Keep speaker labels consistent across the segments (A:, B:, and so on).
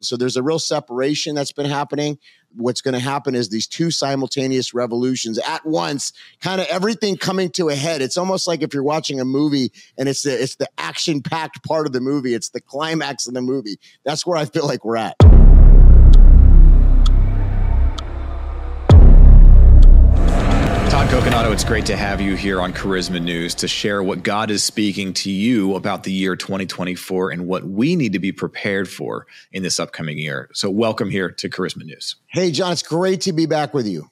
A: So there's a real separation that's been happening. What's going to happen is these two simultaneous revolutions at once, kind of everything coming to a head. It's almost like if you're watching a movie and it's the it's the action packed part of the movie, it's the climax of the movie. That's where I feel like we're at.
B: Coconato, it's great to have you here on Charisma News to share what God is speaking to you about the year 2024 and what we need to be prepared for in this upcoming year. So, welcome here to Charisma News.
A: Hey, John, it's great to be back with you.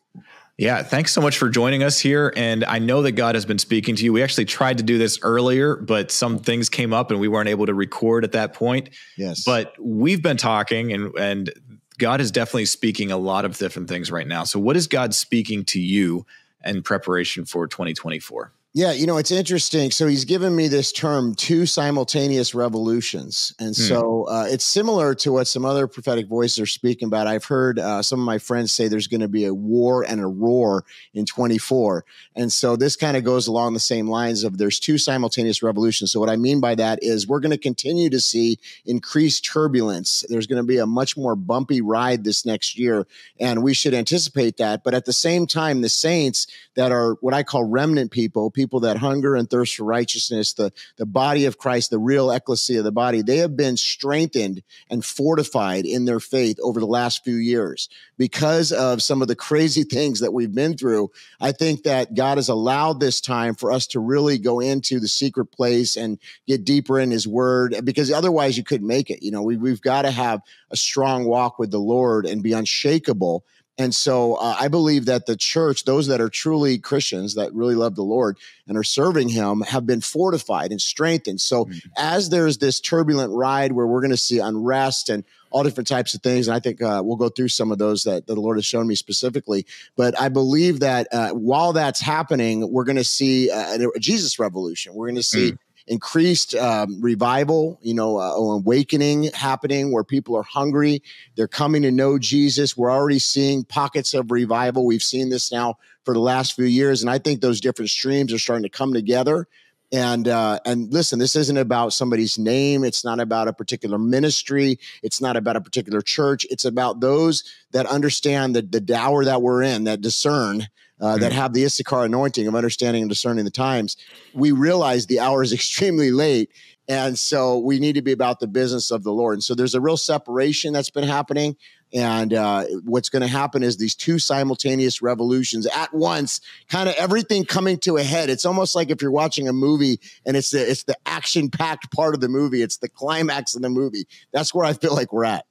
B: Yeah, thanks so much for joining us here. And I know that God has been speaking to you. We actually tried to do this earlier, but some things came up and we weren't able to record at that point.
A: Yes.
B: But we've been talking and and God is definitely speaking a lot of different things right now. So what is God speaking to you in preparation for 2024?
A: Yeah, you know, it's interesting. So he's given me this term, two simultaneous revolutions. And
B: Hmm.
A: so uh, it's similar to what some other prophetic voices are speaking about. I've heard uh, some of my friends say there's going to be a war and a roar in 24. And so this kind of goes along the same lines of there's two simultaneous revolutions. So what I mean by that is we're going to continue to see increased turbulence. There's going to be a much more bumpy ride this next year. And we should anticipate that. But at the same time, the saints that are what I call remnant people, people that hunger and thirst for righteousness, the, the body of Christ, the real ecclesia of the body, they have been strengthened and fortified in their faith over the last few years because of some of the crazy things that we've been through. I think that God has allowed this time for us to really go into the secret place and get deeper in his word because otherwise you couldn't make it. You know, we, we've got to have a strong walk with the Lord and be unshakable and so uh, I believe that the church, those that are truly Christians that really love the Lord and are serving Him, have been fortified and strengthened. So mm-hmm. as there's this turbulent ride where we're going to see unrest and all different types of things, and I think uh, we'll go through some of those that, that, the Lord has shown me specifically. But I believe that uh, while that's happening, we're going to see a, a, Jesus revolution. We're going to see. Mm increased um, revival, you know, uh, awakening happening where people are hungry. They're coming to know Jesus. We're already seeing pockets of revival. We've seen this now for the last few years, and I think those different streams are starting to come together. And uh, and listen, this isn't about somebody's name. It's not about a particular ministry. It's not about a particular church. It's about those that understand the the hour that we're in, that discern uh, mm-hmm. that have the Issachar anointing of understanding and discerning the times, we realize the hour is extremely late. And so we need to be about the business of the Lord. And so there's a real separation that's been happening. And uh, what's going to happen is these two simultaneous revolutions at once, kind of everything coming to a head. It's almost like if you're watching a movie and it's the, it's the action packed part of the movie, it's the climax of the movie. That's where I feel like we're at.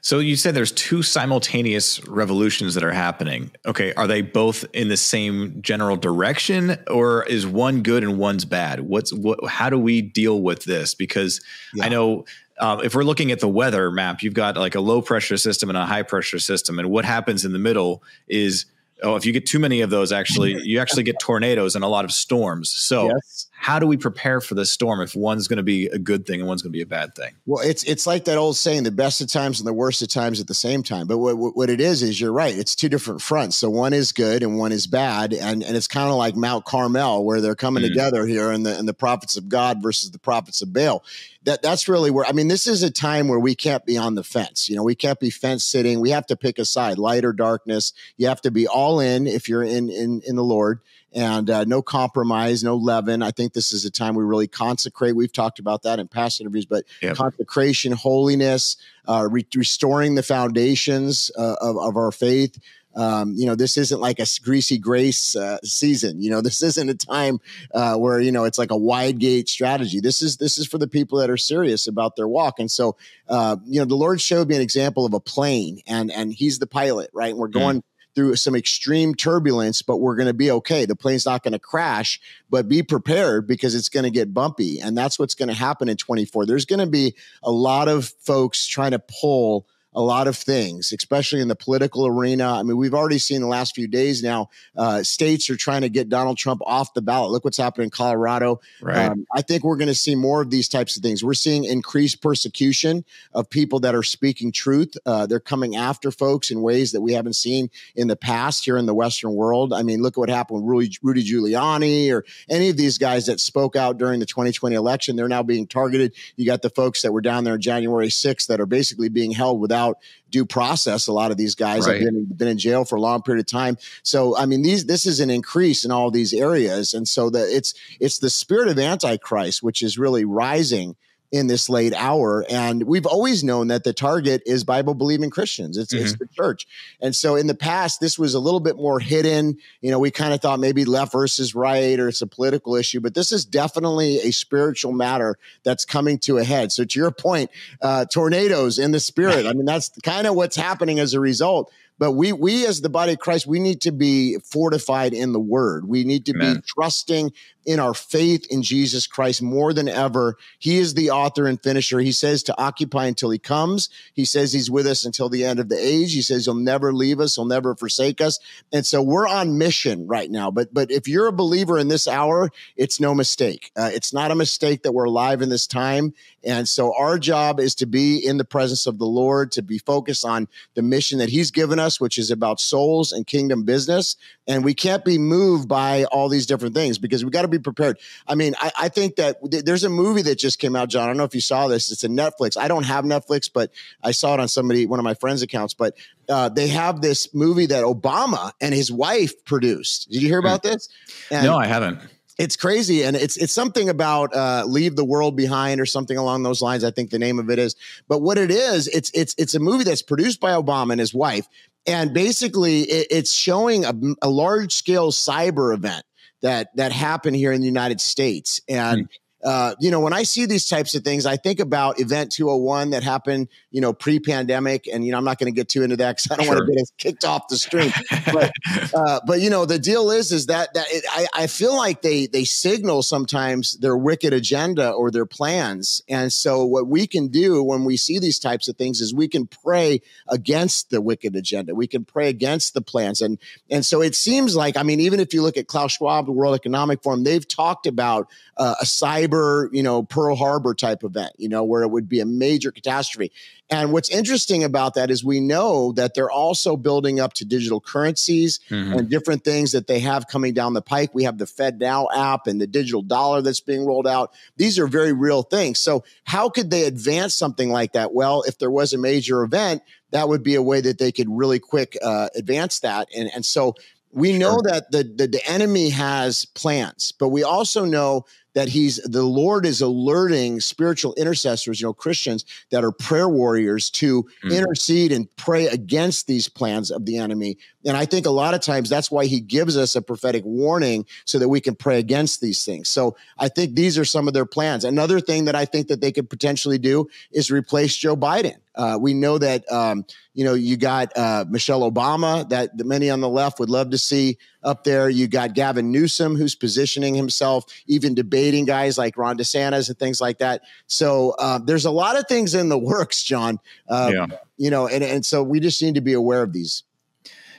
B: So you said there's two simultaneous revolutions that are happening. Okay, are they both in the same general direction, or is one good and one's bad? What's what? How do we deal with this? Because yeah. I know um, if we're looking at the weather map, you've got like a low pressure system and a high pressure system, and what happens in the middle is oh, if you get too many of those, actually, you actually get tornadoes and a lot of storms. So, yes. How do we prepare for this storm if one's going to be a good thing and one's going to be a bad thing?
A: Well, it's it's like that old saying: the best of times and the worst of times at the same time. But what what it is is you're right. It's two different fronts. So one is good and one is bad, and and it's kind of like Mount Carmel where they're coming mm. together here, and the and the prophets of God versus the prophets of Baal that that's really where I mean this is a time where we can't be on the fence. You know, we can't be fence sitting. We have to pick a side, light or darkness. You have to be all in if you're in in in the Lord and uh, no compromise, no leaven. I think this is a time we really consecrate. We've talked about that in past interviews, but yep. consecration, holiness, uh, re- restoring the foundations uh, of, of our faith. Um, you know, this isn't like a greasy grace uh, season. You know, this isn't a time uh, where you know it's like a wide gate strategy. This is this is for the people that are serious about their walk. And so, uh, you know, the Lord showed me an example of a plane, and and He's the pilot, right? And we're going. Mm through some extreme turbulence, but we're going to be okay. The plane's not going to crash, but be prepared because it's going to get bumpy. And that's what's going to happen in 24. There's going to be a lot of folks trying to pull a lot of things, especially in the political arena. I mean, we've already seen the last few days now, uh, states are trying to get Donald Trump off the ballot. Look what's happening in Colorado.
B: Right.
A: Um, I think we're going to see more of these types of things. We're seeing increased persecution of people that are speaking truth. Uh, they're coming after folks in ways that we haven't seen in the past here in the Western world. I mean, look at what happened with Rudy, Rudy Giuliani or any of these guys that spoke out during the 2020 election. They're now being targeted. You got the folks that were down there on January 6th that are basically being held without without due process. A lot of these guys right. have been, been in jail for a long period of time. So, I mean, these this is an increase in all these areas, and so the it's it's the spirit of Antichrist which is really rising in this late hour. And we've always known that the target is Bible believing Christians. It's, mm-hmm. it's the church. And so in the past, this was a little bit more hidden. You know, we kind of thought maybe left versus right or it's a political issue, but this is definitely a spiritual matter that's coming to a head. So to your point, uh, tornadoes in the spirit. I mean, that's kind of what's happening as a result. But we we as the body of Christ, we need to be fortified in the word. We need to Amen. be trusting in our faith in Jesus Christ more than ever. He is the author and finisher. He says to occupy until he comes. He says he's with us until the end of the age. He says he'll never leave us, he'll never forsake us. And so we're on mission right now. But but if you're a believer in this hour, it's no mistake. Uh, it's not a mistake that we're alive in this time. And so our job is to be in the presence of the Lord, to be focused on the mission that he's given us, which is about souls and kingdom business. And we can't be moved by all these different things because we got to be prepared. I mean, I, I think that th- there's a movie that just came out, John. I don't know if you saw this. It's a Netflix. I don't have Netflix, but I saw it on somebody, one of my friends' accounts. But uh, they have this movie that Obama and his wife produced. Did you hear about this?
B: And no, I haven't
A: it's crazy and it's it's something about uh, leave the world behind or something along those lines i think the name of it is but what it is it's it's it's a movie that's produced by obama and his wife and basically it, it's showing a, a large scale cyber event that that happened here in the united states. And mm uh, you know, when I see these types of things, I think about Event 201 that happened, you know, pre-pandemic, and you know, I'm not going to get too into that because I don't sure. want to get us kicked off the stream. but, uh, but you know, the deal is, is that that it, I, I feel like they they signal sometimes their wicked agenda or their plans, and so what we can do when we see these types of things is we can pray against the wicked agenda. We can pray against the plans, and and so it seems like, I mean, even if you look at Klaus Schwab, the World Economic Forum, they've talked about uh, a cyber, you know, Pearl Harbor type event, you know, where it would be a major catastrophe. And what's interesting about that is we know that they're also building up to digital currencies mm-hmm. and different things that they have coming down the pike. We have the Fed Now app and the digital dollar that's being rolled out. These are very real things. So, how could they advance something like that? Well, if there was a major event, that would be a way that they could really quick uh, advance that. And, and so, we sure. know that the, the, the enemy has plans, but we also know that he's the Lord is alerting spiritual intercessors, you know, Christians that are prayer warriors to mm. intercede and pray against these plans of the enemy. And I think a lot of times that's why he gives us a prophetic warning so that we can pray against these things. So I think these are some of their plans. Another thing that I think that they could potentially do is replace Joe Biden. Uh, we know that um, you know you got uh, Michelle Obama that, many on the left would love to see up there. You got Gavin Newsom who's positioning himself, even debating guys like Ron DeSantis and things like that. So uh, there's a lot of things in the works, John. Uh, yeah. You know, and and so we just need to be aware of these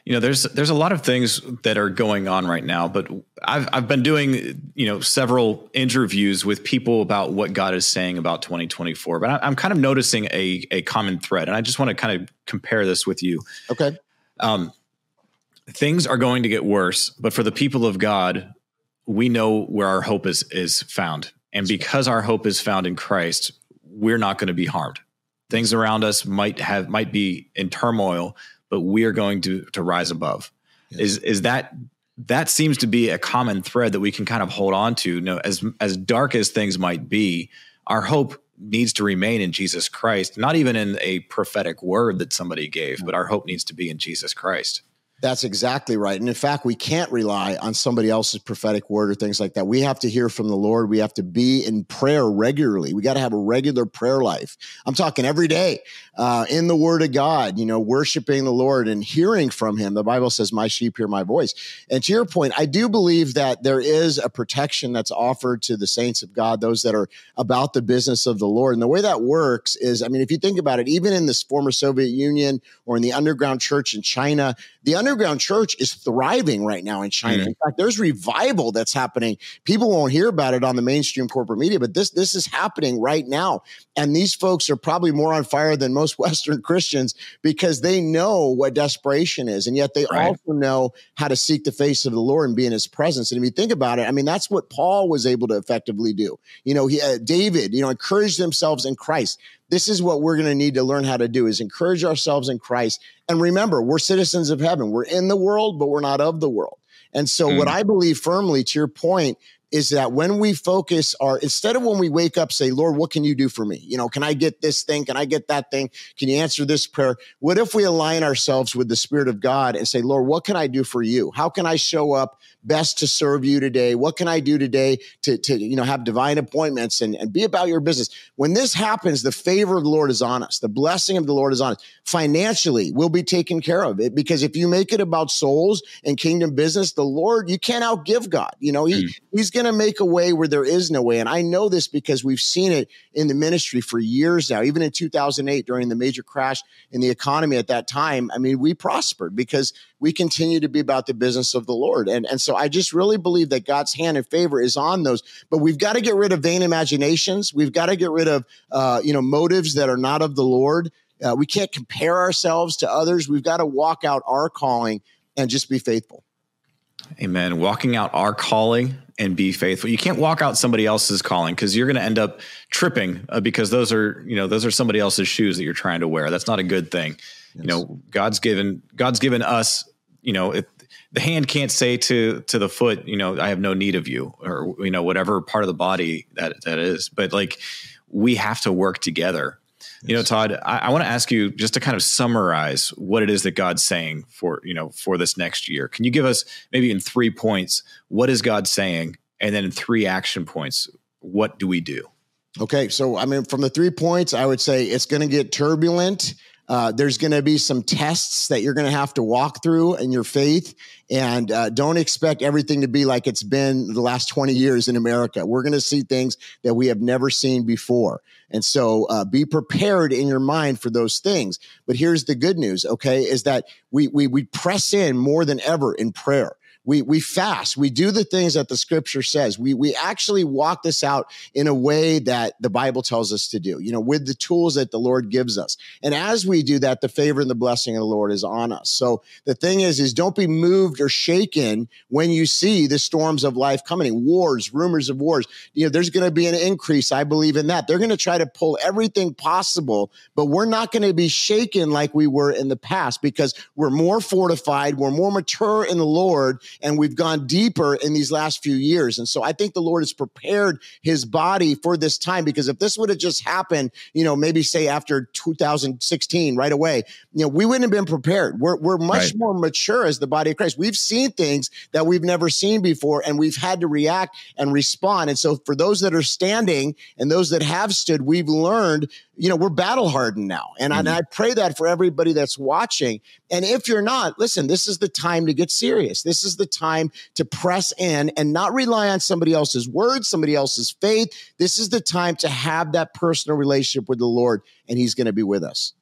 B: you know there's there's a lot of things that are going on right now but i've i've been doing you know several interviews with people about what god is saying about 2024 but I, am kind of noticing a a common thread and i just want to kind of compare this with you
A: okay um
B: things are going to get worse but for the people of god we know where our hope is is found and because our hope is found in christ we're not going to be harmed things around us might have might be in turmoil but we are going to to rise above. Yes. Is is that that seems to be a common thread that we can kind of hold on to. You know, as as dark as things might be, our hope needs to remain in Jesus Christ, not even in a prophetic word that somebody gave, but our hope needs to be in Jesus Christ.
A: That's exactly right. And in fact, we can't rely on somebody else's prophetic word or things like that. We have to hear from the Lord. We have to be in prayer regularly. We got to have a regular prayer life. I'm talking every day uh, in the word of God, you know, worshiping the Lord and hearing from him. The Bible says, My sheep hear my voice. And to your point, I do believe that there is a protection that's offered to the saints of God, those that are about the business of the Lord. And the way that works is, I mean, if you think about it, even in this former Soviet Union or in the underground church in China, the underground church is thriving right now in China. Mm. In fact, there's revival that's happening. People won't hear about it on the mainstream corporate media, but this this is happening right now. And these folks are probably more on fire than most Western Christians because they know what desperation is, and yet they right. also know how to seek the face of the Lord and be in His presence. And if you think about it, I mean, that's what Paul was able to effectively do. You know, he uh, David, you know, encouraged themselves in Christ this is what we're going to need to learn how to do is encourage ourselves in Christ. And remember, we're citizens of heaven. We're in the world, but we're not of the world. And so, mm. what I believe firmly to your point is that when we focus our instead of when we wake up say lord what can you do for me you know can i get this thing can i get that thing can you answer this prayer what if we align ourselves with the spirit of god and say lord what can i do for you how can i show up best to serve you today what can i do today to, to you know have divine appointments and, and be about your business when this happens the favor of the lord is on us the blessing of the lord is on us financially we'll be taken care of it because if you make it about souls and kingdom business the lord you can't outgive god you know he, mm. he's going to make a way where there is no way. And I know this because we've seen it in the ministry for years now. Even in 2008, during the major crash in the economy at that time, I mean, we prospered because we continue to be about the business of the Lord. And, and so I just really believe that God's hand and favor is on those. But we've got to get rid of vain imaginations. We've got to get rid of, uh, you know, motives that are not of the Lord. Uh, we can't compare ourselves to others. We've got to walk out our calling and just be faithful.
B: Amen. Walking out our calling and be faithful. You can't walk out somebody else's calling because you're going to end up tripping uh, because those are, you know, those are somebody else's shoes that you're trying to wear. That's not a good thing. Yes. You know, God's given God's given us, you know, if the hand can't say to to the foot, you know, I have no need of you or you know whatever part of the body that that is. But like we have to work together you know, Todd, I, I want to ask you just to kind of summarize what it is that God's saying for, you know, for this next year. Can you give us maybe in three points, what is God saying? And then in three action points, what do we do?
A: Okay. So, I mean, from the three points, I would say it's going to get turbulent. Uh, there's going to be some tests that you're going to have to walk through in your faith. And uh, don't expect everything to be like it's been the last 20 years in America. We're going to see things that we have never seen before. And so uh, be prepared in your mind for those things. But here's the good news, okay, is that we, we, we press in more than ever in prayer we we fast. We do the things that the scripture says. We we actually walk this out in a way that the bible tells us to do you know with the tools that the lord gives us. And as we do that the favor and the blessing of the lord is on us. So the thing is is don't be moved or shaken when you see the storms of life coming wars rumors of wars. You know there's going to be an increase. I believe in that. They're going to try to pull everything possible but we're not going to be shaken like we were in the past because we're more fortified we're more mature in the lord and we've gone deeper in these last few years. And so I think the Lord has prepared his body for this time because if this would have just happened, you know, maybe say after 2016 right away, you know, we wouldn't have been prepared. We're, we're much right. more mature as the body of Christ. We've seen things that we've never seen before and we've had to react and respond. And so for those that are standing and those that have stood, we've learned you know, we're battle hardened now. And, mm-hmm. I, and I pray that for everybody that's watching. And if you're not, listen, this is the time to get serious. This is the time to press in and not rely on somebody else's words, somebody else's faith. This is the time to have that personal relationship with the Lord, and He's going to be with us.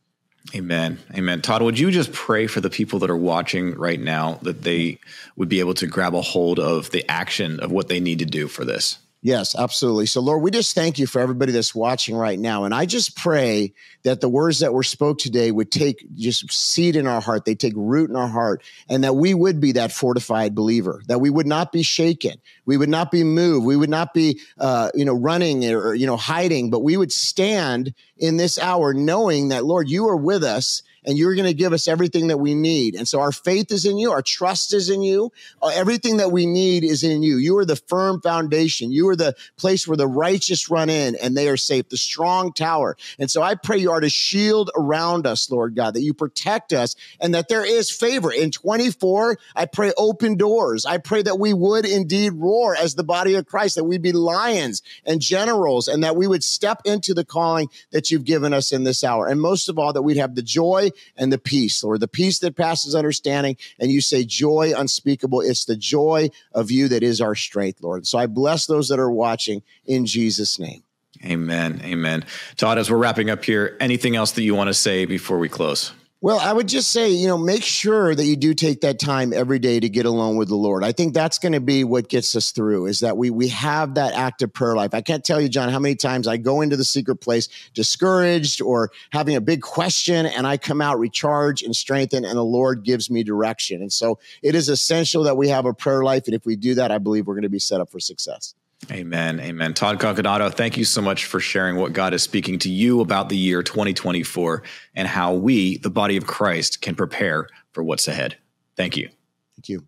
B: Amen. Amen. Todd, would you just pray for the people that are watching right now that they would be able to grab a hold of the action of what they need to do for this?
A: Yes, absolutely. So, Lord, we just thank you for everybody that's watching right now. And I just pray that the words that were spoke today would take just seed in our heart, they take root in our heart, and that we would be that fortified believer, that we would not be shaken, we would not be moved, we would not be, uh, you know, running or, you know, hiding, but we would stand in this hour, knowing that, Lord, you are with us and you're going to give us everything that we need. And so our faith is in you, our trust is in you, uh, everything that we need is in you. You are the firm foundation. You are the place where the righteous run in and they are safe, the strong tower. And so I pray you are to shield around us, Lord God, that you protect us and that there is favor. In 24, I pray open doors. I pray that we would indeed roar as the body of Christ, that we be lions and generals, and that we would step into the calling that you've given us in this hour. And most of all, that we'd have the joy and the peace, Lord, the peace that passes understanding. And you say joy unspeakable. It's the joy of you that is our strength, Lord. So I bless those that are watching in Jesus' name.
B: Amen. Amen. Todd, as we're wrapping up here, anything else that you want to say before we close?
A: Well, I would just say, you know, make sure that you do take that time every day to get alone with the Lord. I think that's going to be what gets us through is that we we have that active prayer life. I can't tell you, John, how many times I go into the secret place discouraged or having a big question and I come out recharged and strengthened and the Lord gives me direction. And so it is essential that we have a prayer life. And if we do that, I believe we're going to be set up for success.
B: Amen. Amen. Todd Coconato, thank you so much for sharing what God is speaking to you about the year 2024 and how we, the body of Christ, can prepare for what's ahead. Thank you.
A: Thank you.